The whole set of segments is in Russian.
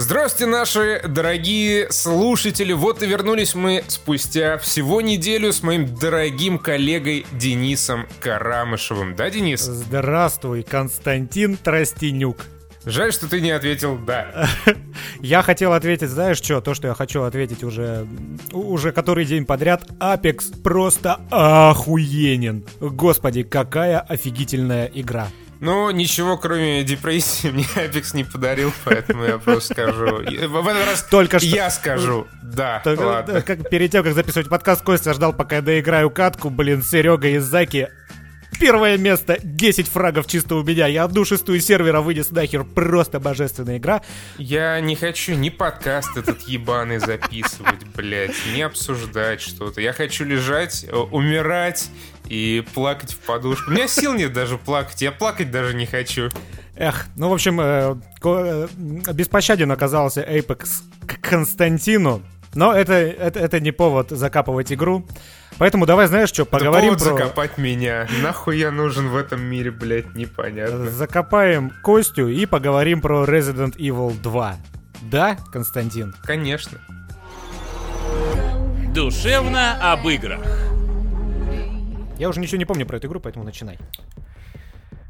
Здравствуйте, наши дорогие слушатели. Вот и вернулись мы спустя всего неделю с моим дорогим коллегой Денисом Карамышевым. Да, Денис? Здравствуй, Константин Тростенюк. Жаль, что ты не ответил «да». Я хотел ответить, знаешь что, то, что я хочу ответить уже, уже который день подряд. Апекс просто охуенен. Господи, какая офигительная игра. Ну, ничего, кроме депрессии, мне Apex не подарил, поэтому я просто скажу. В этот раз только что я скажу. Да, Только, ладно. Как, перед тем, как записывать подкаст, Костя ждал, пока я доиграю катку. Блин, Серега и Заки Первое место, 10 фрагов чисто у меня. Я одну шестую сервера вынес нахер. Просто божественная игра. Я не хочу ни подкаст этот ебаный записывать, блядь, не обсуждать что-то. Я хочу лежать, э, умирать и плакать в подушку. У меня сил нет даже плакать, я плакать даже не хочу. Эх, ну, в общем, э, э, беспощаден оказался Apex к Константину. Но это, это, это не повод закапывать игру. Поэтому давай, знаешь что, поговорим это повод про... закопать меня. Нахуй я нужен в этом мире, блядь, непонятно. Закопаем Костю и поговорим про Resident Evil 2. Да, Константин? Конечно. Душевно об играх. Я уже ничего не помню про эту игру, поэтому начинай.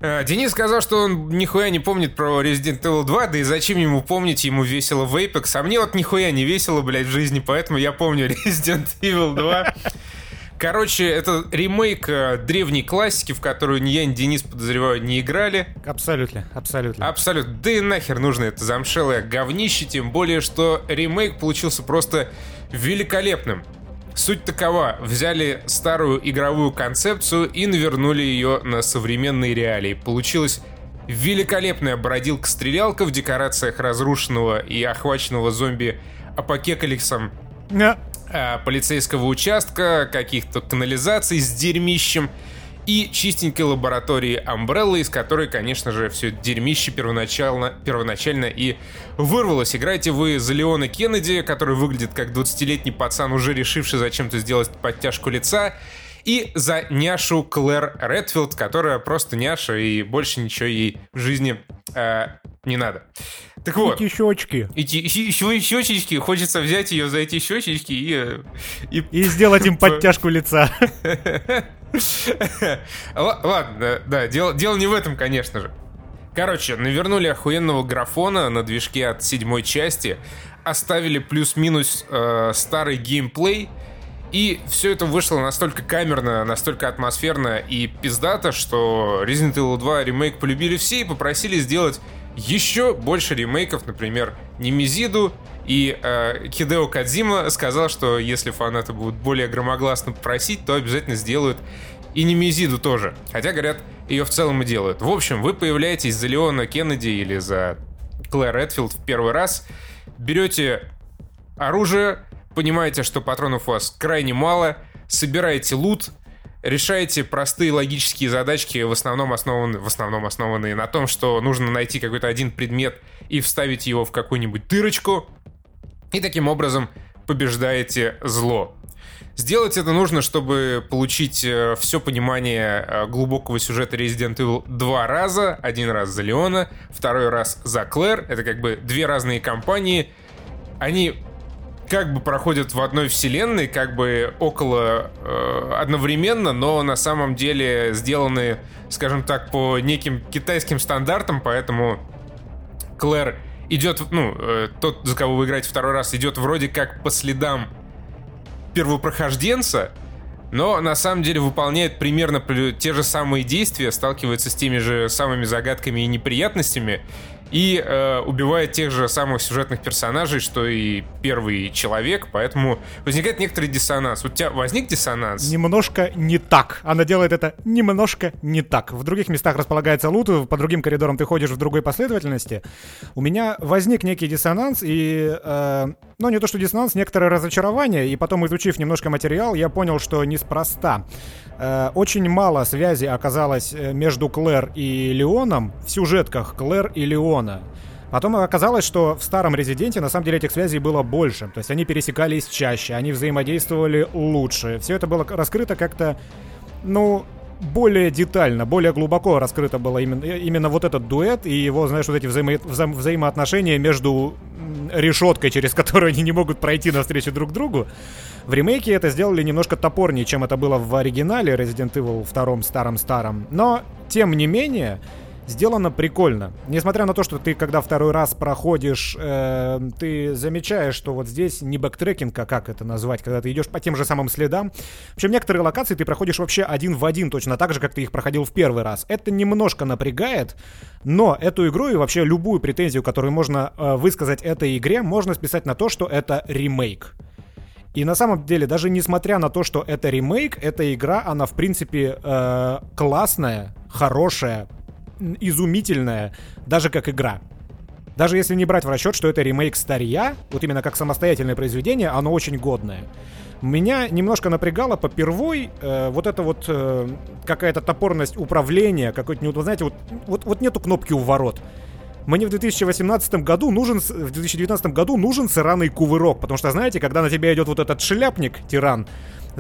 Э, Денис сказал, что он нихуя не помнит про Resident Evil 2, да и зачем ему помнить, ему весело в Apex, а мне вот нихуя не весело, блядь, в жизни, поэтому я помню Resident Evil 2. Короче, это ремейк э, древней классики, в которую ни я, ни Денис, подозреваю, не играли. Абсолютно, абсолютно. Абсолютно. Да и нахер нужно это замшелое говнище, тем более, что ремейк получился просто великолепным. Суть такова. Взяли старую игровую концепцию и навернули ее на современные реалии. Получилась великолепная бродилка-стрелялка в декорациях разрушенного и охваченного зомби апокекалипсом yeah. Э, полицейского участка, каких-то канализаций с дерьмищем и чистенькой лаборатории Umbrella, из которой, конечно же, все дерьмище первоначально, первоначально и вырвалось. Играете вы за Леона Кеннеди, который выглядит как 20-летний пацан, уже решивший зачем-то сделать подтяжку лица, и за няшу Клэр Редфилд, которая просто няша и больше ничего ей в жизни э, не надо. Так вот. Эти щечки. Эти щечечки. Хочется взять ее за эти щечечки и... И, и сделать им подтяжку лица. Ладно, да, дело, дело не в этом, конечно же. Короче, навернули охуенного графона на движке от седьмой части, оставили плюс-минус э, старый геймплей, и все это вышло настолько камерно, настолько атмосферно и пиздато, что Resident Evil 2 ремейк полюбили все и попросили сделать еще больше ремейков, например, Немезиду, и э, Хидео Кадзима сказал, что если фанаты будут более громогласно просить, то обязательно сделают и Немезиду тоже. Хотя, говорят, ее в целом и делают. В общем, вы появляетесь за Леона Кеннеди или за Клэр Редфилд в первый раз, берете оружие, понимаете, что патронов у вас крайне мало, собираете лут, решаете простые логические задачки, в основном, основаны, в основном основанные на том, что нужно найти какой-то один предмет и вставить его в какую-нибудь дырочку, и таким образом побеждаете зло. Сделать это нужно, чтобы получить э, все понимание э, глубокого сюжета Resident Evil два раза. Один раз за Леона, второй раз за Клэр. Это как бы две разные компании. Они как бы проходят в одной вселенной, как бы около э, одновременно, но на самом деле сделаны, скажем так, по неким китайским стандартам, поэтому Клэр идет, ну, э, тот, за кого вы играете второй раз, идет вроде как по следам первопрохожденца, но на самом деле выполняет примерно те же самые действия, сталкивается с теми же самыми загадками и неприятностями, и э, убивает тех же самых сюжетных персонажей, что и первый человек, поэтому возникает некоторый диссонанс. У тебя возник диссонанс? Немножко не так. Она делает это немножко не так. В других местах располагается лут, по другим коридорам ты ходишь в другой последовательности. У меня возник некий диссонанс, и, э, ну не то что диссонанс, некоторое разочарование, и потом, изучив немножко материал, я понял, что неспроста. Э, очень мало связи оказалось э, между Клэр и Леоном в сюжетках Клэр и Леона. Потом оказалось, что в старом Резиденте на самом деле этих связей было больше. То есть они пересекались чаще, они взаимодействовали лучше. Все это было раскрыто как-то, ну, более детально, более глубоко раскрыто было именно, именно вот этот дуэт и его, знаешь, вот эти взаимо, вза, взаимоотношения между решеткой, через которую они не могут пройти навстречу друг другу. В ремейке это сделали немножко топорнее, чем это было в оригинале Resident Evil 2 старом-старом. Но, тем не менее, сделано прикольно. Несмотря на то, что ты, когда второй раз проходишь, э, ты замечаешь, что вот здесь не backtracking, а как это назвать, когда ты идешь по тем же самым следам. Причем некоторые локации ты проходишь вообще один в один, точно так же, как ты их проходил в первый раз. Это немножко напрягает, но эту игру и вообще любую претензию, которую можно э, высказать этой игре, можно списать на то, что это ремейк. И на самом деле, даже несмотря на то, что это ремейк, эта игра, она в принципе э, классная, хорошая, изумительная, даже как игра. Даже если не брать в расчет, что это ремейк Старья, вот именно как самостоятельное произведение, оно очень годное. Меня немножко напрягало попервой э, вот это вот э, какая-то топорность управления, какой-то, вот, знаете, вот, вот, вот нету кнопки у ворот. Мне в 2018 году нужен, в 2019 году нужен сраный кувырок, потому что, знаете, когда на тебя идет вот этот шляпник, тиран,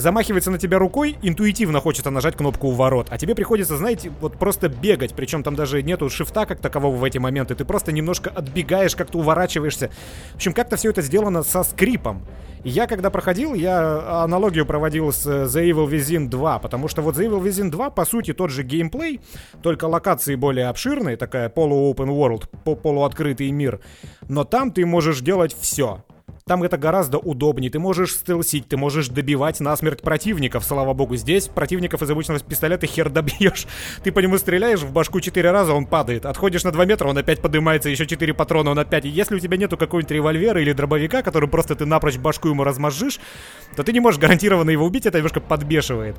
замахивается на тебя рукой, интуитивно хочется нажать кнопку у ворот. А тебе приходится, знаете, вот просто бегать. Причем там даже нету шифта как такового в эти моменты. Ты просто немножко отбегаешь, как-то уворачиваешься. В общем, как-то все это сделано со скрипом. Я когда проходил, я аналогию проводил с The Evil Within 2, потому что вот The Evil Within 2, по сути, тот же геймплей, только локации более обширные, такая полу-open world, полуоткрытый мир. Но там ты можешь делать все. Там это гораздо удобнее. Ты можешь стелсить, ты можешь добивать насмерть противников, слава богу. Здесь противников из обычного пистолета хер добьешь. Ты по нему стреляешь в башку 4 раза, он падает. Отходишь на 2 метра, он опять поднимается, еще 4 патрона, он опять. И если у тебя нету какого-нибудь револьвера или дробовика, который просто ты напрочь башку ему размозжишь, то ты не можешь гарантированно его убить, это немножко подбешивает.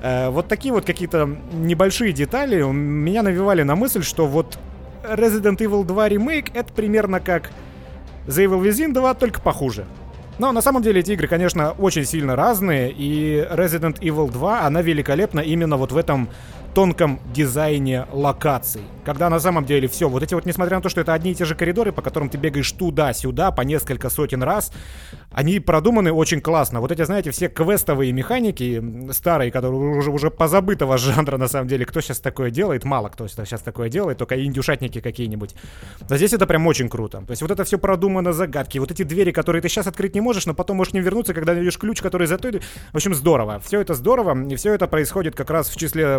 Э, вот такие вот какие-то небольшие детали меня навевали на мысль, что вот Resident Evil 2 ремейк это примерно как The Evil Within 2 только похуже. Но на самом деле эти игры, конечно, очень сильно разные, и Resident Evil 2, она великолепна именно вот в этом тонком дизайне локаций. Когда на самом деле все, вот эти вот, несмотря на то, что это одни и те же коридоры, по которым ты бегаешь туда-сюда по несколько сотен раз, они продуманы очень классно. Вот эти, знаете, все квестовые механики старые, которые уже, уже позабытого жанра, на самом деле, кто сейчас такое делает, мало кто сейчас такое делает, только индюшатники какие-нибудь. А здесь это прям очень круто. То есть вот это все продумано, загадки, вот эти двери, которые ты сейчас открыть не можешь, но потом можешь не вернуться, когда найдешь ключ, который за той... В общем, здорово. Все это здорово, и все это происходит как раз в числе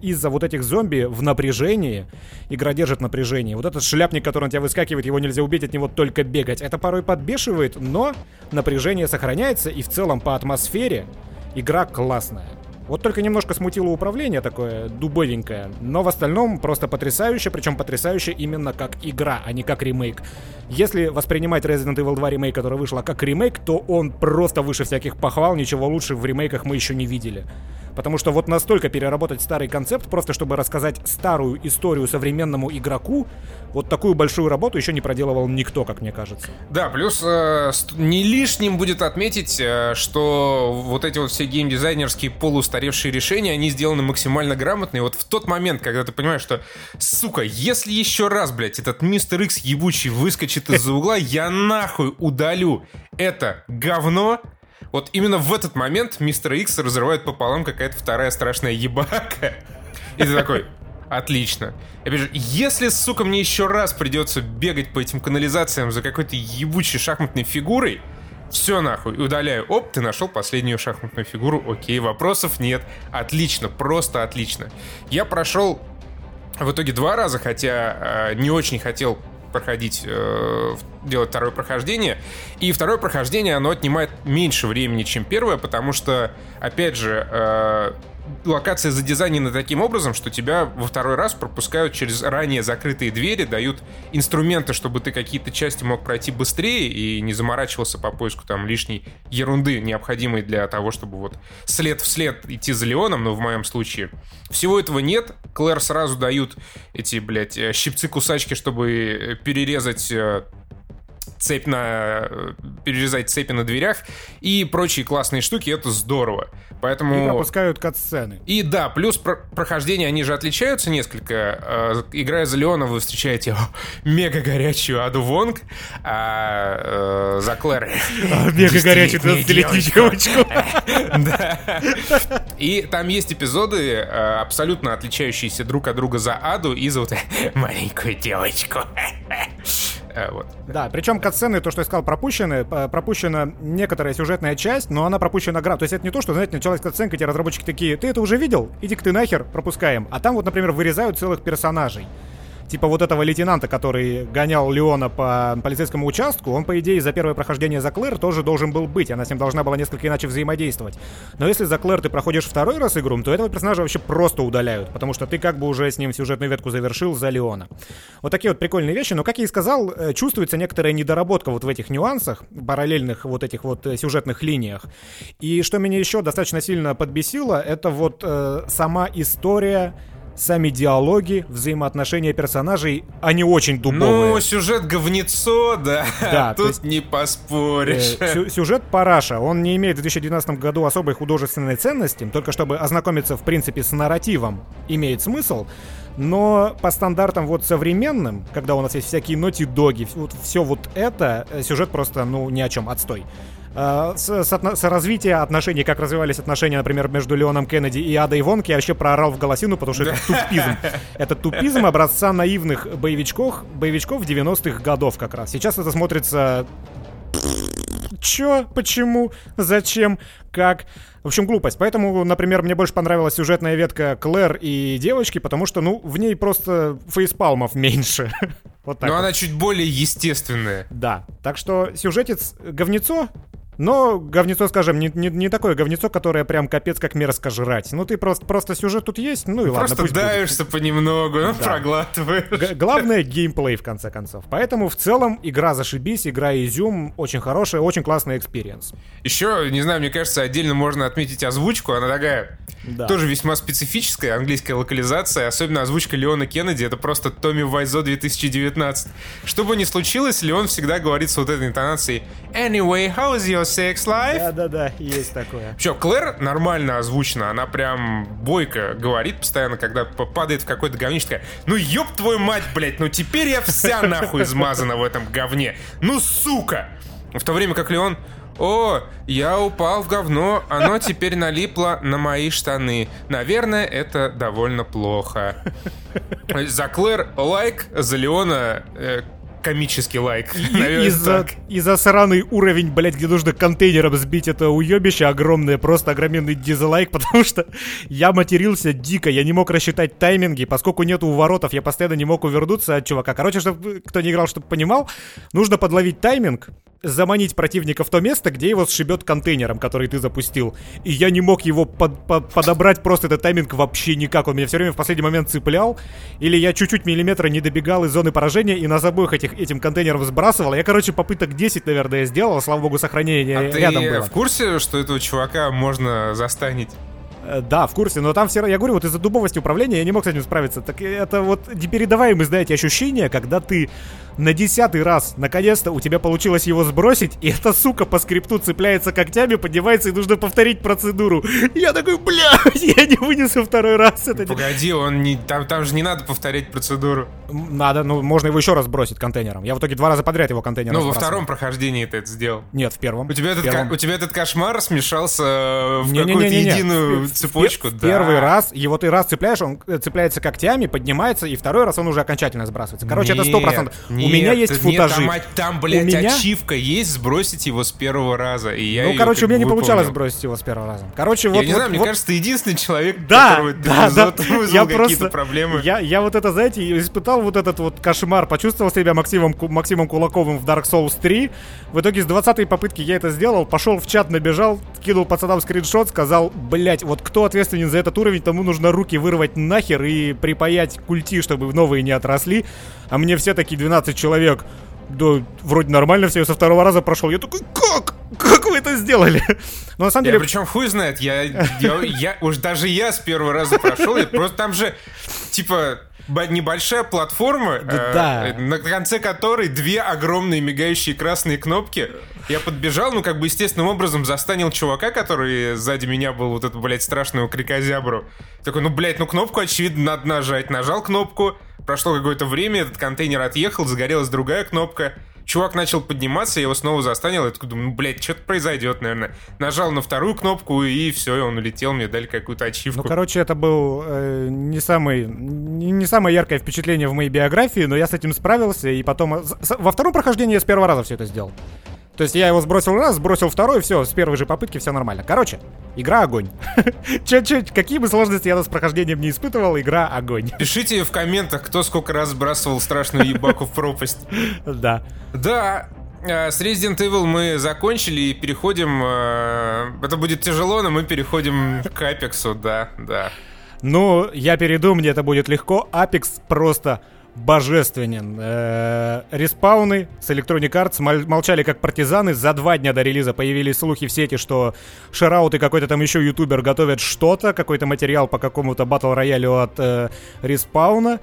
из-за вот этих зомби в напряжении. Игра держит напряжение. Вот этот шляпник, который на тебя выскакивает, его нельзя убить, от него только бегать. Это порой подбешивает, но напряжение сохраняется, и в целом по атмосфере игра классная. Вот только немножко смутило управление такое дубовенькое, но в остальном просто потрясающе, причем потрясающе именно как игра, а не как ремейк. Если воспринимать Resident Evil 2 ремейк, который вышла как ремейк, то он просто выше всяких похвал, ничего лучше в ремейках мы еще не видели. Потому что вот настолько переработать старый концепт, просто чтобы рассказать старую историю современному игроку, вот такую большую работу еще не проделывал никто, как мне кажется. Да, плюс э, не лишним будет отметить, э, что вот эти вот все геймдизайнерские полустаревшие решения, они сделаны максимально грамотно. И вот в тот момент, когда ты понимаешь, что, сука, если еще раз, блядь, этот мистер Икс ебучий выскочит из-за угла, я нахуй удалю это говно, вот именно в этот момент мистер Икс разрывает пополам какая-то вторая страшная ебака. И ты такой, отлично. Опять же, если, сука, мне еще раз придется бегать по этим канализациям за какой-то ебучей шахматной фигурой, все нахуй, удаляю. Оп, ты нашел последнюю шахматную фигуру, окей, вопросов нет. Отлично, просто отлично. Я прошел в итоге два раза, хотя э, не очень хотел проходить, э, делать второе прохождение. И второе прохождение, оно отнимает меньше времени, чем первое, потому что, опять же, э, локация задизайнена таким образом, что тебя во второй раз пропускают через ранее закрытые двери, дают инструменты, чтобы ты какие-то части мог пройти быстрее и не заморачивался по поиску там лишней ерунды, необходимой для того, чтобы вот след в след идти за Леоном, но в моем случае. Всего этого нет. Клэр сразу дают эти, блядь, э, щипцы-кусачки, чтобы перерезать э, цепь на... перерезать цепи на дверях и прочие классные штуки, это здорово. Поэтому... И пропускают кат-сцены. И да, плюс про прохождение, они же отличаются несколько. Э, играя за Леона, вы встречаете о, мега горячую Аду Вонг, а э, за Клэр... Мега горячую 20-летнюю девочку. И там есть эпизоды, э, абсолютно отличающиеся друг от друга за Аду и за вот маленькую девочку. Э, вот. Да, причем катсцены, то, что я сказал, пропущены, пропущена некоторая сюжетная часть, но она пропущена гра. То есть это не то, что, знаете, началась катсценка, эти разработчики такие, ты это уже видел? Иди-ка ты нахер, пропускаем. А там вот, например, вырезают целых персонажей. Типа вот этого лейтенанта, который гонял Леона по полицейскому участку, он, по идее, за первое прохождение за Клэр тоже должен был быть. Она с ним должна была несколько иначе взаимодействовать. Но если за Клэр ты проходишь второй раз игру, то этого персонажа вообще просто удаляют, потому что ты как бы уже с ним сюжетную ветку завершил за Леона. Вот такие вот прикольные вещи, но, как я и сказал, э, чувствуется некоторая недоработка вот в этих нюансах, параллельных вот этих вот э, сюжетных линиях. И что меня еще достаточно сильно подбесило, это вот э, сама история сами диалоги, взаимоотношения персонажей, они очень дубовые. Ну, сюжет говнецо, да. Да, Тут есть- не поспоришь. Э, сю- сюжет параша, он не имеет в 2019 году особой художественной ценности, только чтобы ознакомиться, в принципе, с нарративом имеет смысл, но по стандартам вот современным, когда у нас есть всякие ноти-доги, вот все вот это, э, сюжет просто, ну, ни о чем, отстой. А, С, с отно- с развития отношений, как развивались отношения, например, между Леоном Кеннеди и Адой Вонки, я вообще проорал в голосину, потому что это тупизм. Это тупизм образца наивных боевичков, боевичков 90-х годов как раз. Сейчас это смотрится Чё? Почему? Зачем? Как? В общем, глупость. Поэтому, например, мне больше понравилась сюжетная ветка Клэр и девочки, потому что, ну, в ней просто фейспалмов меньше. Вот так Но вот. она чуть более естественная. Да. Так что сюжетец говнецо, но говнецо, скажем, не, не, не такое говнецо, которое прям капец как мерзко жрать. Ну ты просто, просто сюжет тут есть, ну и ладно, Просто пусть будет. понемногу, ну, проглатываешь. Г- Главное геймплей, в конце концов. Поэтому в целом игра зашибись, игра изюм, очень хорошая, очень классный experience. Еще, не знаю, мне кажется, отдельно можно отметить озвучку. Она такая Да. тоже весьма специфическая, английская локализация. Особенно озвучка Леона Кеннеди. Это просто Томми Вайзо 2019. Что бы ни случилось, Леон всегда говорит с вот этой интонацией Anyway, how is your sex life? Да-да-да, есть такое. Че, Клэр нормально озвучена, она прям бойко говорит постоянно, когда падает в какой-то говнище, такая, ну ёб твою мать, блядь, ну теперь я вся нахуй измазана в этом говне, ну сука! В то время как Леон, о, я упал в говно, оно теперь налипло на мои штаны. Наверное, это довольно плохо. За Клэр лайк, за Леона э, комический лайк. Из-за из-за сраный уровень, блядь, где нужно контейнером сбить это уебище огромное, просто огроменный дизлайк, потому что я матерился дико, я не мог рассчитать тайминги, поскольку нету уворотов, я постоянно не мог увернуться от чувака. Короче, чтобы кто не играл, чтобы понимал, нужно подловить тайминг, заманить противника в то место, где его сшибет контейнером, который ты запустил. И я не мог его под- под- подобрать просто этот тайминг вообще никак. Он меня все время в последний момент цеплял. Или я чуть-чуть миллиметра не добегал из зоны поражения и нас обоих этих, этим контейнером сбрасывал. Я, короче, попыток 10, наверное, сделал. Слава богу, сохранение А ты рядом было. в курсе, что этого чувака можно застанить? Э, Да, в курсе, но там все равно, я говорю, вот из-за дубовости управления я не мог с этим справиться. Так это вот непередаваемые, знаете, ощущения, когда ты на десятый раз, наконец-то, у тебя получилось его сбросить, и эта сука по скрипту цепляется когтями, поднимается, и нужно повторить процедуру. Я такой, бля, я не вынесу второй раз. Это не- Погоди, он не, там, там же не надо повторять процедуру. Надо, ну, можно его еще раз сбросить контейнером. Я в итоге два раза подряд его контейнером Ну, во втором прохождении ты это сделал. Нет, в первом. У тебя, этот, первом. ка- у тебя этот кошмар смешался э, в Не-не-не-не-не. какую-то единую В- в- цепочку. В да. первый раз, его ты раз цепляешь, он э, цепляется когтями, поднимается, и второй раз он уже окончательно сбрасывается. Короче, это сто процентов. У Нет, меня есть нет, футажи. там, а- там, блядь, У меня- ачивка есть сбросить его с первого раза. И я Ну, короче, у меня не бы получалось выполнил. сбросить его с первого раза. Короче, Я вот... не вот- знаю, мне вот- кажется, ты единственный человек, Да, которого да, да. Я какие-то просто, проблемы. Я, я вот это, знаете, испытал вот этот вот кошмар, почувствовал себя Максимом, Максимом Кулаковым в Dark Souls 3. В итоге с 20 попытки я это сделал, пошел в чат, набежал, кинул пацанам скриншот, сказал, блять, вот кто ответственен за этот уровень, тому нужно руки вырвать нахер и припаять культи, чтобы новые не отросли. А мне все такие 12 человек, да, вроде нормально все, я со второго раза прошел. Я такой, как? Как вы это сделали? Но на самом Я деле... причем хуй знает, я, я, я- уж даже я с первого раза прошел, и просто там же, типа, небольшая платформа, э, да. э, на конце которой две огромные мигающие красные кнопки. Я подбежал, ну, как бы, естественным образом застанил чувака, который сзади меня был, вот эту, блядь, страшную крикозябру. Такой, ну, блядь, ну, кнопку, очевидно, надо нажать. Нажал кнопку, прошло какое-то время, этот контейнер отъехал, загорелась другая кнопка. чувак начал подниматься, я его снова застанил, я думаю, ну, блядь, что-то произойдет, наверное. Нажал на вторую кнопку, и все, и он улетел, мне дали какую-то ачивку. Ну, короче, это был э, не, самый, не, не самое яркое впечатление в моей биографии, но я с этим справился, и потом... э, во втором прохождении я с первого раза все это сделал. То есть я его сбросил раз, сбросил второй, все, с первой же попытки все нормально. Короче, игра огонь. Че, че, какие бы сложности я с прохождением не испытывал, игра огонь. Пишите в комментах, кто сколько раз сбрасывал страшную ебаку в пропасть. Да. Да, э, с Resident Evil мы закончили и переходим... э, Это будет тяжело, но мы переходим к Apex, да, да. Ну, я перейду, мне это будет легко. Apex просто божественен. Э, Респауны с Electronic Arts мол- молчали как партизаны. За два дня до релиза появились слухи в сети, что Шараут и какой-то там еще ютубер готовят что-то, какой-то материал по какому-то батл роялю от э, Респауна.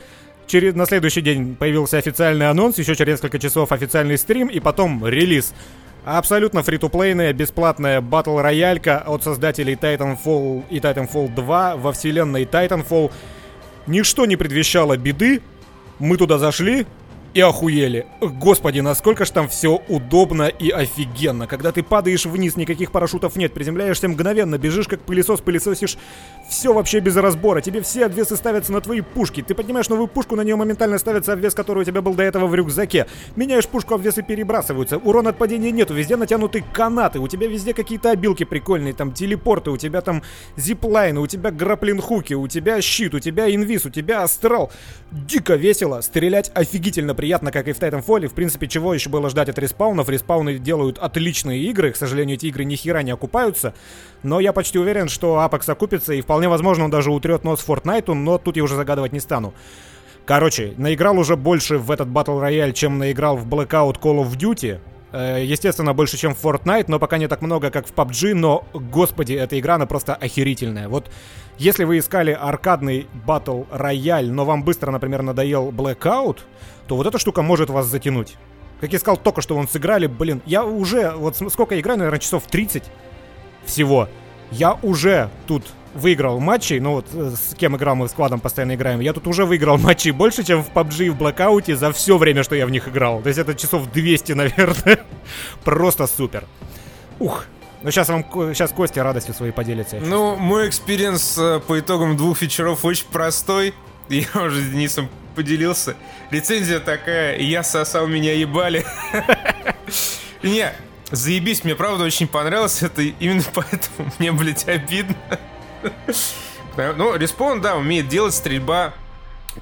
Через, на следующий день появился официальный анонс, еще через несколько часов официальный стрим и потом релиз. Абсолютно фри-то-плейная, бесплатная батл роялька от создателей Titanfall и Titanfall 2 во вселенной Titanfall. Ничто не предвещало беды. Мы туда зашли и охуели. Господи, насколько ж там все удобно и офигенно. Когда ты падаешь вниз, никаких парашютов нет, приземляешься мгновенно, бежишь как пылесос, пылесосишь все вообще без разбора. Тебе все обвесы ставятся на твои пушки. Ты поднимаешь новую пушку, на нее моментально ставится обвес, который у тебя был до этого в рюкзаке. Меняешь пушку, обвесы перебрасываются. Урон от падения нету, везде натянуты канаты. У тебя везде какие-то обилки прикольные, там телепорты, у тебя там зиплайны, у тебя граплин-хуки, у тебя щит, у тебя инвиз, у тебя астрал. Дико весело, стрелять офигительно приятно, как и в Titanfall. В принципе, чего еще было ждать от респаунов? Респауны делают отличные игры. К сожалению, эти игры ни хера не окупаются. Но я почти уверен, что Apex окупится, и вполне возможно, он даже утрет нос Fortnite, но тут я уже загадывать не стану. Короче, наиграл уже больше в этот Battle Royale, чем наиграл в Blackout Call of Duty. Э, Естественно, больше, чем в Fortnite, но пока не так много, как в PUBG, но, господи, эта игра, она просто охерительная. Вот, если вы искали аркадный Battle Royale, но вам быстро, например, надоел Blackout, то вот эта штука может вас затянуть. Как я сказал, только что вон сыграли, блин, я уже, вот сколько играю, наверное, часов 30 всего. Я уже тут выиграл матчей, ну вот э, с кем играл, мы с сквадом постоянно играем, я тут уже выиграл матчей больше, чем в PUBG и в Blackout за все время, что я в них играл. То есть это часов 200, наверное. Просто супер. Ух. Ну сейчас вам, сейчас Костя радостью своей поделится. Ну, мой experience э, по итогам двух вечеров очень простой. Я уже с Денисом поделился. Рецензия такая, я сосал, меня ебали. Не, заебись, мне правда очень понравилось это, именно поэтому мне, блядь, обидно. Ну, респон, да, умеет делать стрельба.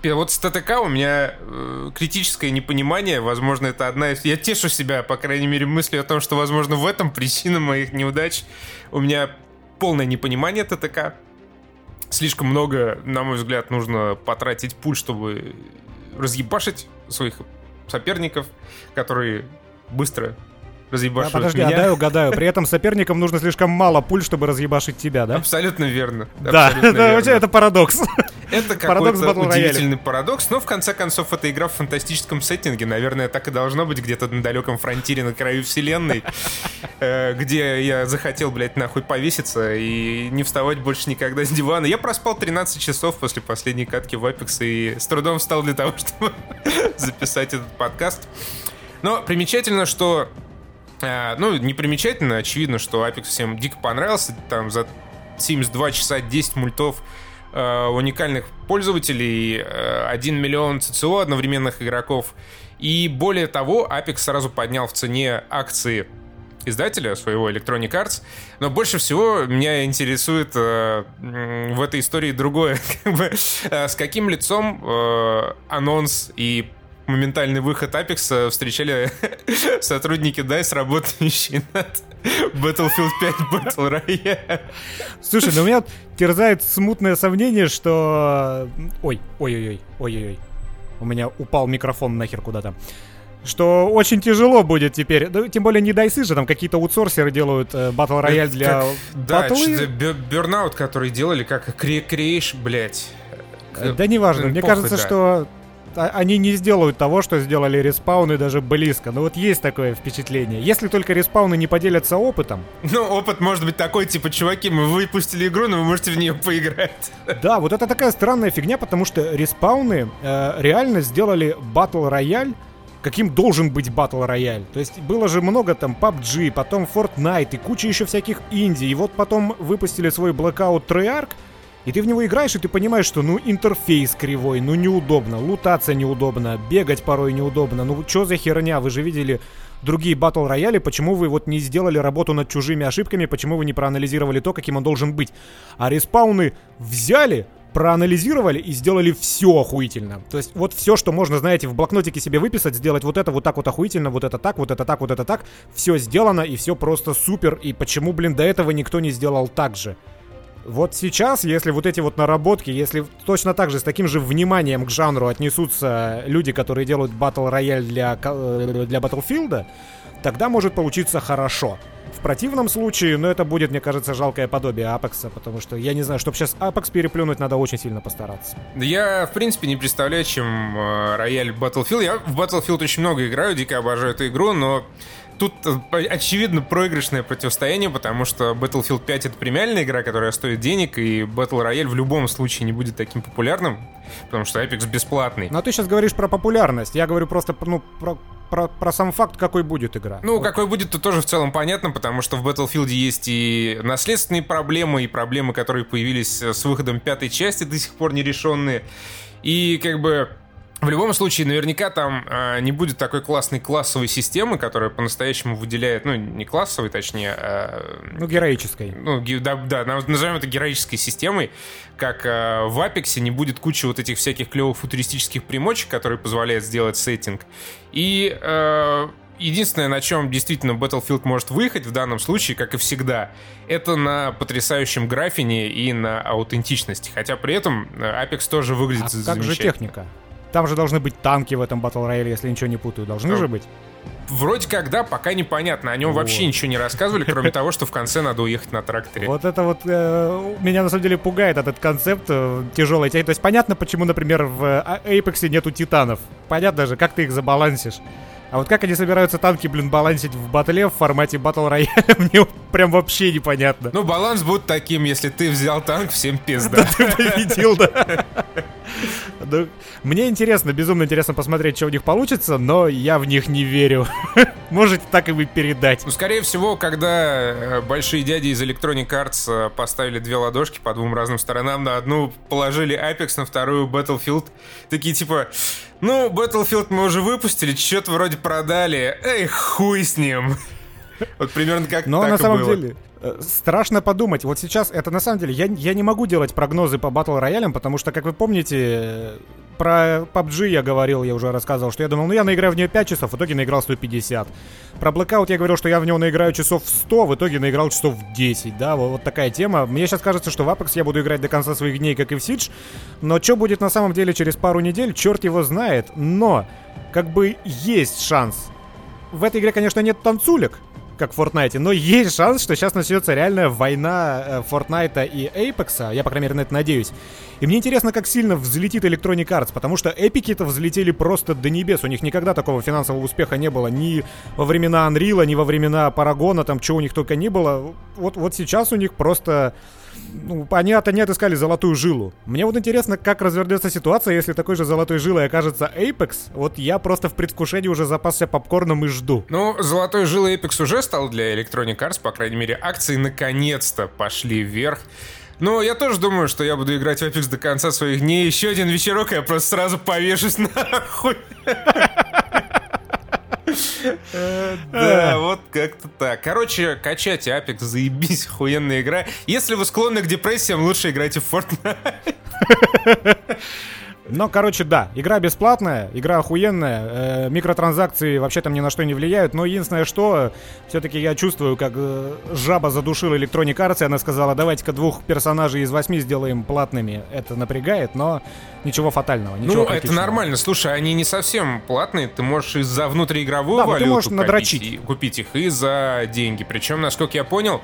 Вот с ТТК у меня э, критическое непонимание, возможно, это одна из... Я тешу себя, по крайней мере, мыслью о том, что, возможно, в этом причина моих неудач. У меня полное непонимание ТТК. Слишком много, на мой взгляд, нужно потратить пуль, чтобы разъебашить своих соперников, которые быстро А, разъебашивают подожди, меня. а дай угадаю. При этом соперникам нужно слишком мало пуль, чтобы разъебашить тебя, да? Абсолютно верно. Да, абсолютно это, верно. это парадокс. Это Парадокс какой-то удивительный парадокс, но в конце концов это игра в фантастическом сеттинге. Наверное, так и должно быть где-то на далеком фронтире на краю вселенной, э, где я захотел, блядь, нахуй повеситься и не вставать больше никогда с дивана. Я проспал 13 часов после последней катки в Apex и с трудом встал для того, чтобы записать этот подкаст. Но примечательно, что а, ну, не примечательно, очевидно, что Apex всем дико понравился. Там за 72 часа 10 мультов э, уникальных пользователей, э, 1 миллион ЦЦО одновременных игроков. И более того, Apex сразу поднял в цене акции издателя своего Electronic Arts. Но больше всего меня интересует э, в этой истории другое. С каким лицом э, анонс и моментальный выход Apex встречали сотрудники DICE, работающие над Battlefield 5 Battle Royale. Слушай, ну у меня терзает смутное сомнение, что... Ой, ой-ой-ой, ой-ой-ой. У меня упал микрофон нахер куда-то. Что очень тяжело будет теперь. Да, тем более не дайсы же, там какие-то аутсорсеры делают э, Battle Royale Это для как- Да, батлы. что-то бе- Burnout, который делали, как Cre- Creation, блядь. Да неважно, мне кажется, да. что они не сделают того, что сделали респауны даже близко. Но вот есть такое впечатление. Если только респауны не поделятся опытом, Ну, опыт может быть такой, типа, чуваки, мы выпустили игру, но вы можете в нее поиграть. Да, вот это такая странная фигня, потому что респауны э, реально сделали Battle Royale каким должен быть батл рояль. То есть было же много там PUBG, потом Fortnite и куча еще всяких инди. И вот потом выпустили свой Blackout Treyarch, и ты в него играешь, и ты понимаешь, что ну интерфейс кривой, ну неудобно, лутаться неудобно, бегать порой неудобно. Ну что за херня? Вы же видели другие батл рояли, почему вы вот не сделали работу над чужими ошибками, почему вы не проанализировали то, каким он должен быть. А респауны взяли, проанализировали и сделали все охуительно. То есть вот все, что можно, знаете, в блокнотике себе выписать, сделать вот это вот так вот охуительно, вот это так, вот это так, вот это так, все сделано и все просто супер. И почему, блин, до этого никто не сделал так же? Вот сейчас, если вот эти вот наработки, если точно так же с таким же вниманием к жанру отнесутся люди, которые делают батл рояль для, э, для Battlefield, тогда может получиться хорошо. В противном случае, ну, это будет, мне кажется, жалкое подобие Апекса, потому что я не знаю, чтобы сейчас Апекс переплюнуть, надо очень сильно постараться. Я, в принципе, не представляю, чем э, рояль Battlefield. Я в Battlefield очень много играю, дико обожаю эту игру, но тут э, очевидно проигрышное противостояние, потому что Battlefield 5 это премиальная игра, которая стоит денег, и Battle Royale в любом случае не будет таким популярным, потому что Apex бесплатный. Но ты сейчас говоришь про популярность, я говорю просто ну, про про, про сам факт, какой будет игра. Ну, вот. какой будет, то тоже в целом понятно, потому что в Battlefield есть и наследственные проблемы, и проблемы, которые появились с выходом пятой части, до сих пор нерешенные. И как бы в любом случае, наверняка там э, не будет такой классной классовой системы, которая по-настоящему выделяет, ну, не классовой, точнее, а... Ну, героической. Ну, ге, да, да, назовем это героической системой, как э, в Apex не будет кучи вот этих всяких клевых футуристических примочек, которые позволяют сделать сеттинг. И э, единственное, на чем действительно Battlefield может выехать в данном случае, как и всегда, это на потрясающем графине и на аутентичности. Хотя при этом Apex тоже выглядит а замечательно. как же техника? Там же должны быть танки в этом Battle Royale, если ничего не путаю. Должны же быть? Вроде как да, пока непонятно. О нем вот. вообще ничего не рассказывали, кроме того, что в конце надо уехать на тракторе. Вот это вот э, меня на самом деле пугает этот концепт э, тяжелой То есть понятно, почему, например, в э, Apex нету титанов. Понятно же, как ты их забалансишь. А вот как они собираются танки, блин, балансить в батле в формате батл рояля, мне прям вообще непонятно. Ну, баланс будет таким, если ты взял танк, всем пизда. Да, ты победил, да. Ну, мне интересно, безумно интересно посмотреть, что у них получится, но я в них не верю. Можете так и вы передать. Ну, скорее всего, когда э, большие дяди из Electronic Arts э, поставили две ладошки по двум разным сторонам, на одну положили Apex, на вторую Battlefield, такие типа... Ну, Battlefield мы уже выпустили, что-то вроде продали. Эй, хуй с ним. Вот примерно как Но так на самом было. деле, Э, страшно подумать. Вот сейчас, это на самом деле, я, я не могу делать прогнозы по батл роялям, потому что, как вы помните, про PUBG я говорил, я уже рассказывал, что я думал, ну я наиграю в нее 5 часов, в итоге наиграл 150. Про Blackout я говорил, что я в него наиграю часов 100, в итоге наиграл часов 10, да, вот, вот такая тема. Мне сейчас кажется, что в Apex я буду играть до конца своих дней, как и в Siege, но что будет на самом деле через пару недель, черт его знает, но как бы есть шанс. В этой игре, конечно, нет танцулек, как в Fortnite, но есть шанс, что сейчас начнется реальная война э, Fortnite и Apex, я, по крайней мере, на это надеюсь. И мне интересно, как сильно взлетит Electronic Arts, потому что эпики-то взлетели просто до небес, у них никогда такого финансового успеха не было, ни во времена Unreal, ни во времена Парагона, там, чего у них только не было. Вот, вот сейчас у них просто ну, они, они отыскали золотую жилу. Мне вот интересно, как развернется ситуация, если такой же золотой жилой окажется Apex. Вот я просто в предвкушении уже запасся попкорном и жду. Ну, золотой жилой Apex уже стал для Electronic Arts, по крайней мере, акции наконец-то пошли вверх. Но я тоже думаю, что я буду играть в Apex до конца своих дней. Еще один вечерок, я просто сразу повешусь нахуй. Да, вот как-то так. Короче, качайте Apex, заебись, охуенная игра. Если вы склонны к депрессиям, лучше играйте в Fortnite. Но, короче, да, игра бесплатная, игра охуенная, э, микротранзакции вообще там ни на что не влияют, но единственное, что все-таки я чувствую, как э, жаба задушила Electronic Arts, и она сказала, давайте-ка двух персонажей из восьми сделаем платными. Это напрягает, но ничего фатального, ничего Ну, это нормально, слушай, они не совсем платные, ты можешь и за внутриигровую да, валюту ты можешь надрочить. И, купить их, и за деньги. Причем, насколько я понял,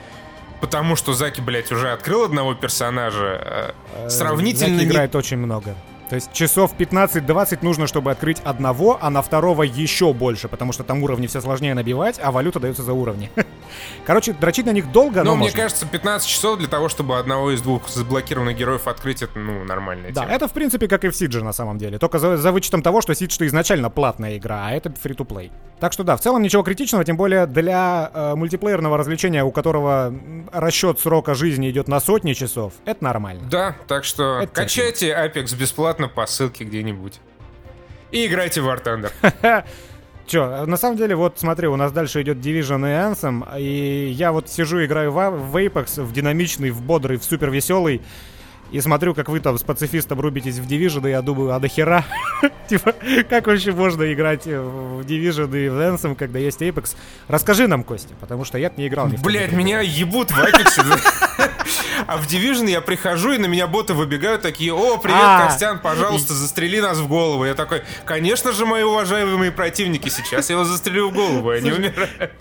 Потому что Заки, блядь, уже открыл одного персонажа. Э, сравнительно... Заки играет не... очень много. То есть часов 15-20 нужно, чтобы открыть одного, а на второго еще больше, потому что там уровни все сложнее набивать, а валюта дается за уровни. Короче, дрочить на них долго, но Но мне можно. кажется, 15 часов для того, чтобы одного из двух заблокированных героев открыть, это, ну, нормальная Да, тема. это в принципе как и в Сидже на самом деле. Только за, за вычетом того, что Сидж это изначально платная игра, а это фри-то-плей. Так что да, в целом ничего критичного, тем более для э, мультиплеерного развлечения, у которого расчет срока жизни идет на сотни часов, это нормально. Да, так что Это качайте Apex бесплатно по ссылке где-нибудь. И играйте в War Thunder. Че, на самом деле, вот смотри, у нас дальше идет Division и Anthem, и я вот сижу, играю в, А- в Apex, в динамичный, в бодрый, в супер веселый, и смотрю, как вы там с пацифистом рубитесь в Division, и я думаю, а до хера? Типа, как вообще можно играть в Division и в Anthem, когда есть Apex? Расскажи нам, Костя, потому что я не играл Блять, меня ебут в Apex. А в Division я прихожу, и на меня боты выбегают такие, о, привет, А. Костян, пожалуйста, застрели нас в голову. Я такой, конечно же, мои уважаемые противники, сейчас я его застрелю в голову, и они умирают.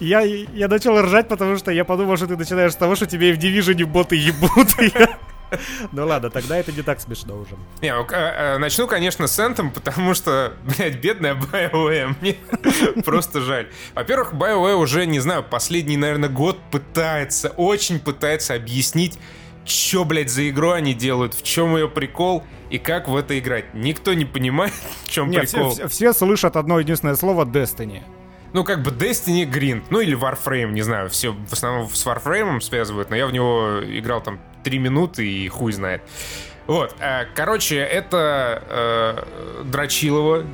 Я, я начал ржать, потому что я подумал, что ты начинаешь с того, что тебе и в Division боты ебут. Ну ладно, тогда это не так смешно уже. Не, ну, э, э, начну, конечно, с Anthem, потому что, блядь, бедная BioWare, мне просто жаль. Во-первых, BioWare уже, не знаю, последний, наверное, год пытается, очень пытается объяснить, что, блядь, за игру они делают, в чем ее прикол и как в это играть. Никто не понимает, в чем Нет, все, прикол. все- все слышат одно единственное слово Destiny. Ну, как бы Destiny Grind, ну или Warframe, не знаю, все в основном с Warframe связывают, но я в него играл там 3 минуты и хуй знает. Вот, э, короче, это э, Дрочилова,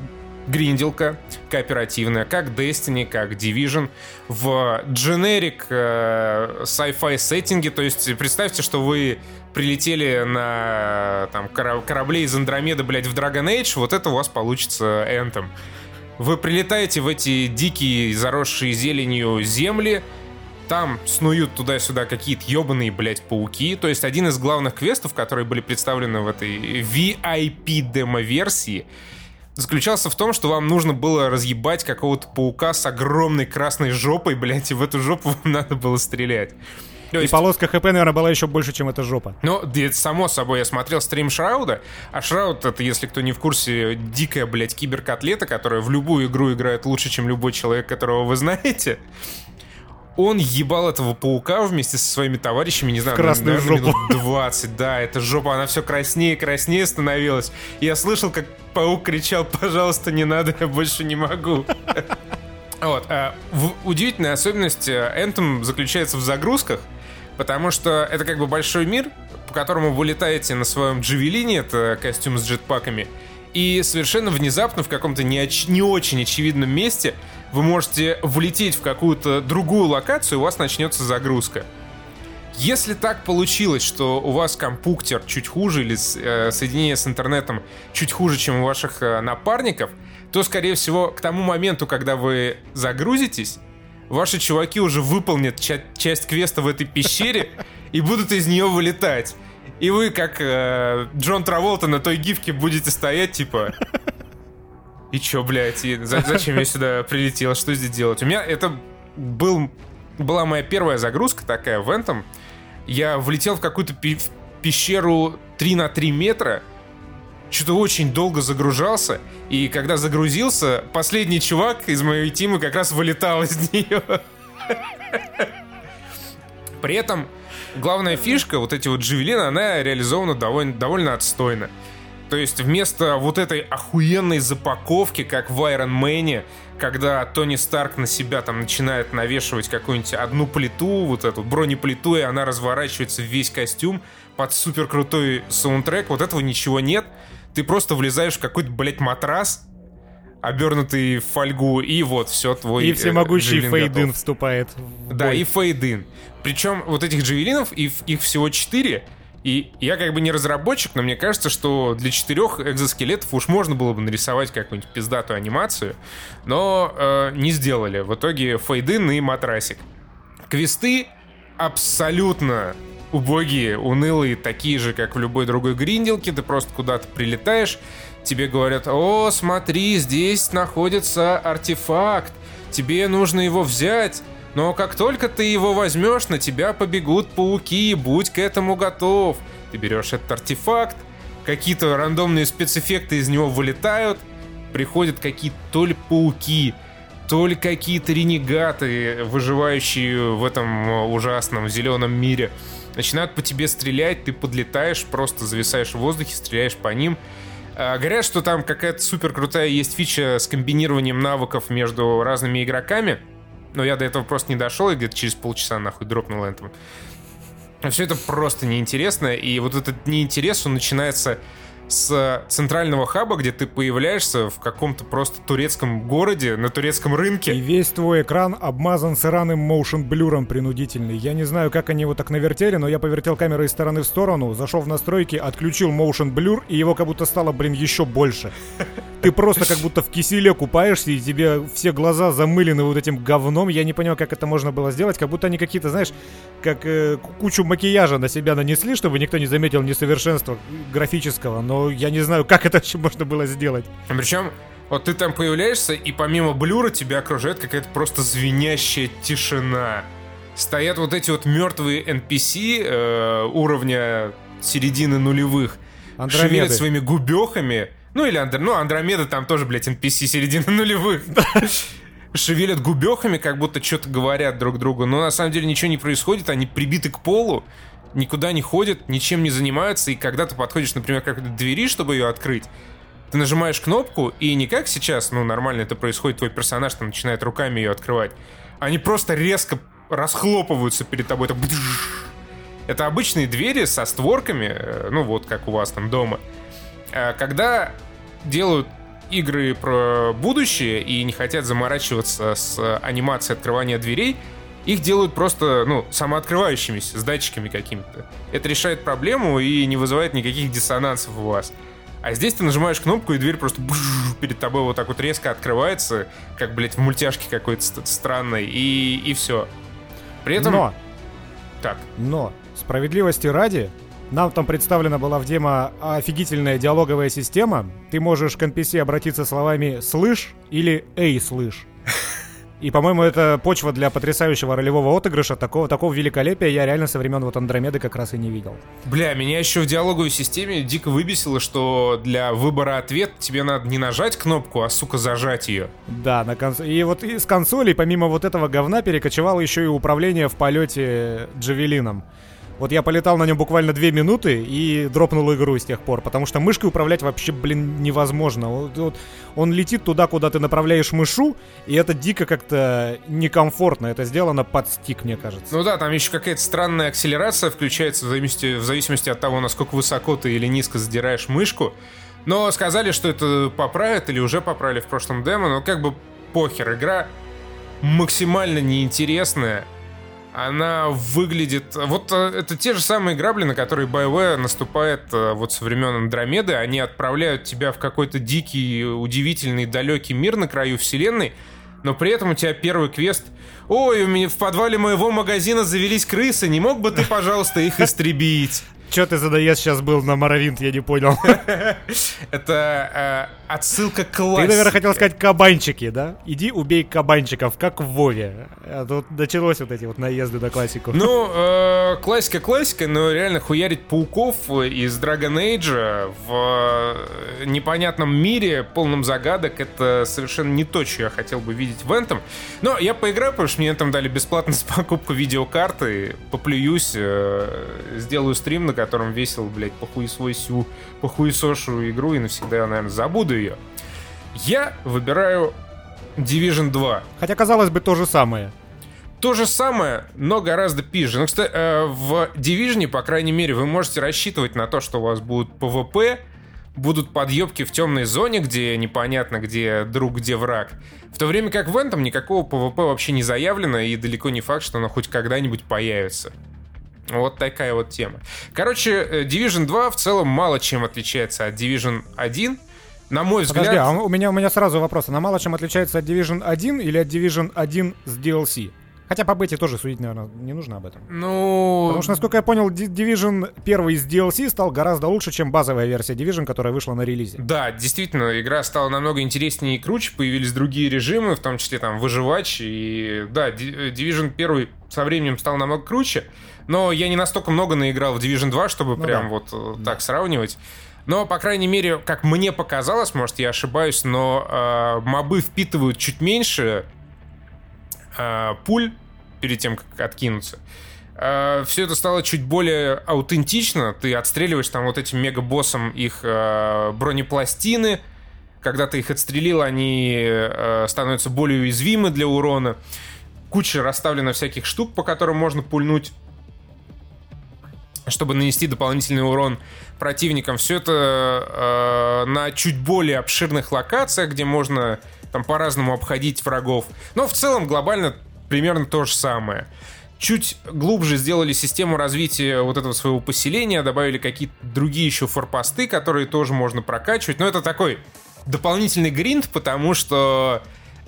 гринделка кооперативная, как Destiny, как Division, в generic э, sci-fi сеттинге, то есть представьте, что вы прилетели на там, кора- корабле из Андромеды, блядь, в Dragon Age, вот это у вас получится Anthem. Вы прилетаете в эти дикие, заросшие зеленью земли, там снуют туда-сюда какие-то ебаные, блядь, пауки. То есть один из главных квестов, которые были представлены в этой VIP демо-версии, заключался в том, что вам нужно было разъебать какого-то паука с огромной красной жопой, блядь, и в эту жопу вам надо было стрелять. То И есть- полоска ХП, наверное, была еще больше, чем эта жопа. ну, само собой, я смотрел стрим Шрауда, а Шрауд, это, если кто не в курсе, дикая, блядь, киберкотлета, которая в любую игру играет лучше, чем любой человек, которого вы знаете. Он ебал этого паука вместе со своими товарищами, не знаю, красную наверное, жопу. минут 20, да, эта жопа, она все краснее и краснее становилась. И я слышал, как паук кричал, пожалуйста, не надо, я больше не могу. Вот. а, удивительная особенность э, Anthem заключается в загрузках, потому что это как бы большой мир, по которому вы летаете на своем джавелине, это костюм с джетпаками, и совершенно внезапно в каком-то не, оч- не очень очевидном месте вы можете влететь в какую-то другую локацию, и у вас начнется загрузка. Если так получилось, что у вас компьютер чуть хуже или э, соединение с интернетом чуть хуже, чем у ваших э, напарников, то, скорее всего, к тому моменту, когда вы загрузитесь, ваши чуваки уже выполнят ча- часть квеста в этой пещере и будут из нее вылетать. И вы, как э, Джон Траволта на той гифке, будете стоять, типа... И чё, блядь, и за- зачем я сюда прилетел, что здесь делать? У меня это был, была моя первая загрузка такая в Anthem. Я влетел в какую-то пи- в пещеру 3 на 3 метра, что-то очень долго загружался, и когда загрузился, последний чувак из моей тимы как раз вылетал из нее. При этом главная фишка, вот эти вот джавелины, она реализована довольно, довольно отстойно. То есть вместо вот этой охуенной запаковки, как в Iron Man, когда Тони Старк на себя там начинает навешивать какую-нибудь одну плиту, вот эту бронеплиту, и она разворачивается в весь костюм под супер крутой саундтрек, вот этого ничего нет. Ты просто влезаешь в какой-то, блядь, матрас, обернутый в фольгу, и вот все твой И э, всемогущий джавелин Фейдин готов. вступает в Да, бой. и фейдин. Причем вот этих джавелинов, и в- их всего четыре. И я как бы не разработчик, но мне кажется, что для четырех экзоскелетов уж можно было бы нарисовать какую-нибудь пиздатую анимацию, но э, не сделали. В итоге фейдин и матрасик. Квесты абсолютно убогие, унылые, такие же, как в любой другой гринделке. Ты просто куда-то прилетаешь, тебе говорят, о, смотри, здесь находится артефакт, тебе нужно его взять. Но как только ты его возьмешь, на тебя побегут пауки, будь к этому готов. Ты берешь этот артефакт, какие-то рандомные спецэффекты из него вылетают, приходят какие-то то ли пауки, то ли какие-то ренегаты, выживающие в этом ужасном зеленом мире. Начинают по тебе стрелять, ты подлетаешь, просто зависаешь в воздухе, стреляешь по ним. А, говорят, что там какая-то супер крутая есть фича с комбинированием навыков между разными игроками. Но я до этого просто не дошел, и где-то через полчаса нахуй дропнул этом. Все это просто неинтересно, и вот этот неинтерес, он начинается с центрального хаба, где ты появляешься в каком-то просто турецком городе, на турецком рынке. И весь твой экран обмазан сраным моушен блюром принудительный. Я не знаю, как они его так навертели, но я повертел камерой из стороны в сторону, зашел в настройки, отключил моушен блюр, и его как будто стало, блин, еще больше. Ты просто как будто в киселе купаешься, и тебе все глаза замылены вот этим говном. Я не понимаю, как это можно было сделать. Как будто они какие-то, знаешь, как э, кучу макияжа на себя нанесли, чтобы никто не заметил несовершенства графического. Но я не знаю, как это вообще можно было сделать. Причем вот ты там появляешься, и помимо блюра тебя окружает какая-то просто звенящая тишина. Стоят вот эти вот мертвые NPC э, уровня середины нулевых. Андромеды. Шевелят своими губехами. Ну или Андр... ну, Андромеда там тоже, блядь, NPC середины нулевых. Шевелят губехами, как будто что-то говорят друг другу. Но на самом деле ничего не происходит, они прибиты к полу, никуда не ходят, ничем не занимаются. И когда ты подходишь, например, к какой-то двери, чтобы ее открыть, ты нажимаешь кнопку, и не как сейчас, ну, нормально это происходит, твой персонаж там начинает руками ее открывать. Они просто резко расхлопываются перед тобой. Так... Это обычные двери со створками, э, ну вот как у вас там дома. А Когда делают игры про будущее и не хотят заморачиваться с анимацией открывания дверей, их делают просто, ну, самооткрывающимися, с датчиками какими-то. Это решает проблему и не вызывает никаких диссонансов у вас. А здесь ты нажимаешь кнопку, и дверь просто бжж, перед тобой вот так вот резко открывается, как, блядь, в мультяшке какой-то ст- странной, и, и все. При этом... Но, Так, но, справедливости ради, нам там представлена была в демо офигительная диалоговая система. Ты можешь к NPC обратиться словами «слышь» или «эй, слышь». И, по-моему, это почва для потрясающего ролевого отыгрыша. Такого, такого великолепия я реально со времен вот Андромеды как раз и не видел. Бля, меня еще в диалоговой системе дико выбесило, что для выбора ответ тебе надо не нажать кнопку, а, сука, зажать ее. Да, на конс... и вот из консолей, помимо вот этого говна, перекочевало еще и управление в полете Джавелином. Вот я полетал на нем буквально две минуты и дропнул игру с тех пор, потому что мышкой управлять вообще, блин, невозможно. Вот- вот он летит туда, куда ты направляешь мышу, и это дико как-то некомфортно. Это сделано под стик, мне кажется. Ну да, там еще какая-то странная акселерация включается в зависимости, в зависимости от того, насколько высоко ты или низко задираешь мышку. Но сказали, что это поправят или уже поправили в прошлом демо, но как бы похер. Игра максимально неинтересная. Она выглядит... Вот э, это те же самые грабли, на которые BioWare наступает э, вот со времен Андромеды. Они отправляют тебя в какой-то дикий, удивительный, далекий мир на краю вселенной, но при этом у тебя первый квест «Ой, у меня в подвале моего магазина завелись крысы, не мог бы ты, пожалуйста, их истребить?» Че ты за наезд сейчас был на Моровинт, я не понял. Это э, отсылка к Ты, наверное, хотел сказать кабанчики, да? Иди убей кабанчиков, как в Вове. А тут началось вот эти вот наезды на классику. Ну, э, классика классика, но реально хуярить пауков из Dragon Age в э, непонятном мире, полном загадок, это совершенно не то, что я хотел бы видеть в этом. Но я поиграю, потому что мне там дали бесплатно с покупку видеокарты, поплююсь, э, сделаю стрим, на котором весело, блядь, похуесосю, похуесошу игру и навсегда, наверное, забуду ее. Я выбираю Division 2. Хотя, казалось бы, то же самое. То же самое, но гораздо пизже. Ну, кстати, э, в Division, по крайней мере, вы можете рассчитывать на то, что у вас будут ПВП, будут подъебки в темной зоне, где непонятно, где друг, где враг. В то время как в этом никакого ПВП вообще не заявлено, и далеко не факт, что оно хоть когда-нибудь появится. Вот такая вот тема. Короче, э, Division 2 в целом мало чем отличается от Division 1. На мой взгляд... Подожди, а у меня, у меня сразу вопрос. Она мало чем отличается от Division 1 или от Division 1 с DLC? Хотя по бете тоже судить, наверное, не нужно об этом. Ну... Потому что, насколько я понял, Di- Division 1 из DLC стал гораздо лучше, чем базовая версия Division, которая вышла на релизе. Да, действительно, игра стала намного интереснее и круче, появились другие режимы, в том числе там выживач, и да, Division 1 со временем стал намного круче, но я не настолько много наиграл в Division 2, чтобы Ну прям да. вот э, так сравнивать. Но, по крайней мере, как мне показалось, может, я ошибаюсь, но э, мобы впитывают чуть меньше э, пуль перед тем, как откинуться. Э, все это стало чуть более аутентично. Ты отстреливаешь там вот этим мегабоссом их э, бронепластины. Когда ты их отстрелил, они э, становятся более уязвимы для урона. Куча расставлена всяких штук, по которым можно пульнуть чтобы нанести дополнительный урон противникам. Все это э, на чуть более обширных локациях, где можно там по-разному обходить врагов. Но в целом глобально примерно то же самое. Чуть глубже сделали систему развития вот этого своего поселения, добавили какие-то другие еще форпосты, которые тоже можно прокачивать. Но это такой дополнительный гринд, потому что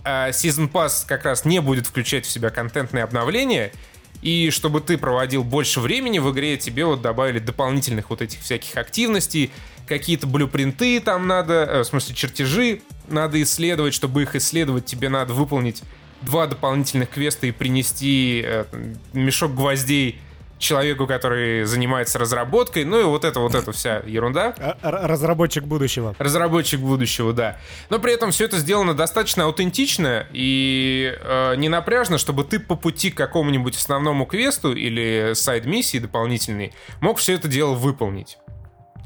э, Season Pass как раз не будет включать в себя контентные обновления, и чтобы ты проводил больше времени в игре, тебе вот добавили дополнительных вот этих всяких активностей, какие-то блюпринты там надо, э, в смысле чертежи надо исследовать, чтобы их исследовать, тебе надо выполнить два дополнительных квеста и принести э, мешок гвоздей человеку, который занимается разработкой, ну и вот это вот эта вся ерунда. А, разработчик будущего. Разработчик будущего, да. Но при этом все это сделано достаточно аутентично и э, не напряжно, чтобы ты по пути к какому-нибудь основному квесту или сайд-миссии дополнительной мог все это дело выполнить.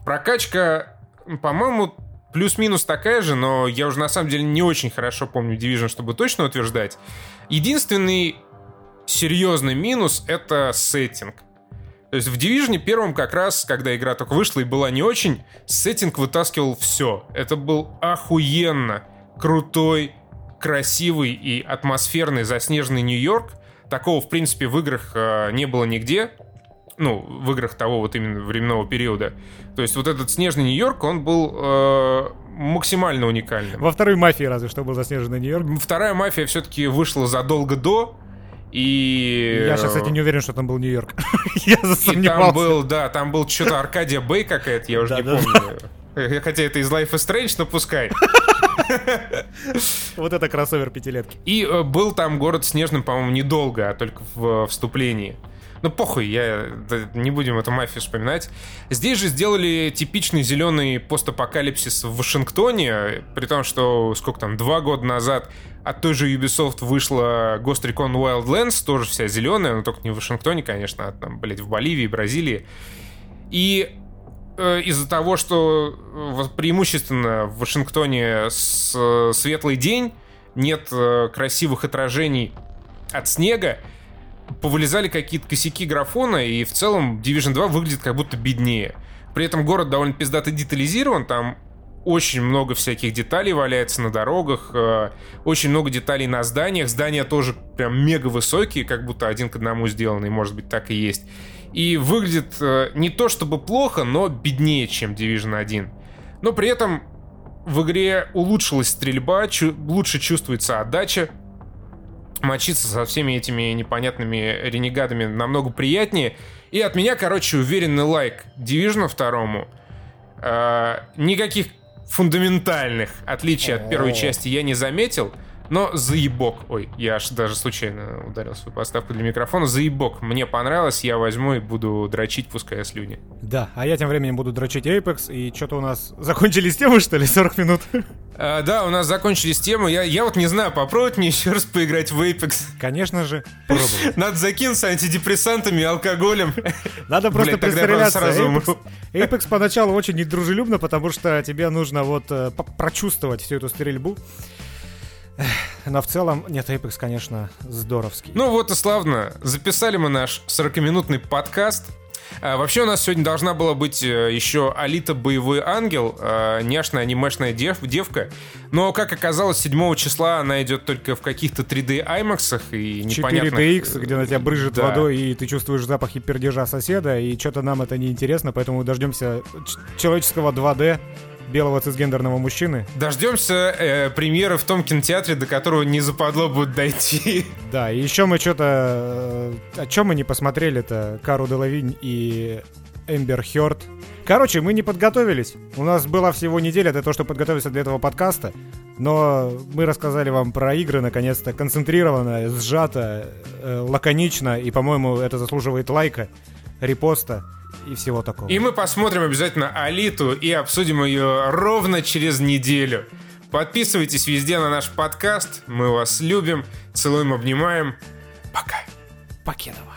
Прокачка, по-моему, плюс-минус такая же, но я уже на самом деле не очень хорошо помню Division, чтобы точно утверждать. Единственный серьезный минус — это сеттинг. То есть в Division первом как раз, когда игра только вышла и была не очень, сеттинг вытаскивал все. Это был охуенно крутой, красивый и атмосферный заснеженный Нью-Йорк. Такого, в принципе, в играх э, не было нигде. Ну, в играх того вот именно временного периода. То есть вот этот снежный Нью-Йорк, он был э, максимально уникальным. Во второй мафии разве что был заснеженный Нью-Йорк. Вторая мафия все-таки вышла задолго до, и... Я сейчас, кстати, не уверен, что там был Нью-Йорк. Я засомневался. там был, да, там был что-то Аркадия Бэй какая-то, я уже не помню. Хотя это из Life is Strange, но пускай. Вот это кроссовер пятилетки. И э, был там город Снежным, по-моему, недолго, а только в вступлении. Ну, похуй, я не будем эту мафию вспоминать. Здесь же сделали типичный зеленый постапокалипсис в Вашингтоне, при том, что сколько там, два года назад от той же Ubisoft вышла Ghost Recon Wildlands, тоже вся зеленая, но только не в Вашингтоне, конечно, а там, блядь, в Боливии, Бразилии. И э, из-за того, что э, преимущественно в Вашингтоне э, светлый день, нет красивых отражений от снега, повылезали какие-то косяки графона, и в целом Division 2 выглядит как будто беднее. При этом город довольно пиздато детализирован, там очень много всяких деталей валяется на дорогах, э, очень много деталей на зданиях. Здания тоже прям мега высокие, как будто один к одному сделаны, может быть, так и есть. И выглядит э, не то чтобы плохо, но беднее, чем Division 1. Но при этом в игре улучшилась стрельба, чу- лучше чувствуется отдача, мочиться со всеми этими непонятными ренегадами намного приятнее. И от меня, короче, уверенный лайк Division второму. Э, никаких фундаментальных отличий от первой части я не заметил. Но заебок, ой, я аж даже случайно ударил свою подставку для микрофона, заебок, мне понравилось, я возьму и буду дрочить, пускай слюни. Да, а я тем временем буду дрочить Apex, и что-то у нас закончились темы, что ли, 40 минут? А, да, у нас закончились темы, я, я вот не знаю, попробовать мне еще раз поиграть в Apex. Конечно же, пробовать. Надо закинуться антидепрессантами и алкоголем. Надо просто пристреляться. Apex, Apex поначалу очень недружелюбно, потому что тебе нужно вот э, прочувствовать всю эту стрельбу. Но в целом, нет, Apex, конечно, здоровский. Ну вот и славно. Записали мы наш 40-минутный подкаст. А, вообще у нас сегодня должна была быть э, еще Алита Боевой Ангел, а, няшная анимешная дев, девка. Но, как оказалось, 7 числа она идет только в каких-то 3D IMAX и непонятно... 4DX, где на тебя брызжет да. водой, и ты чувствуешь запахи пердежа соседа, и что-то нам это не интересно, поэтому дождемся человеческого 2D белого цисгендерного мужчины. Дождемся э, премьеры в том кинотеатре, до которого не западло будет дойти. Да, и еще мы что-то... Э, о чем мы не посмотрели-то? Кару Делавинь и Эмбер Хёрд. Короче, мы не подготовились. У нас была всего неделя для того, чтобы подготовиться для этого подкаста. Но мы рассказали вам про игры, наконец-то, концентрированно, сжато, э, лаконично, и, по-моему, это заслуживает лайка. репоста и всего такого. И мы посмотрим обязательно Алиту и обсудим ее ровно через неделю. Подписывайтесь везде на наш подкаст. Мы вас любим, целуем, обнимаем. Пока. Покедова.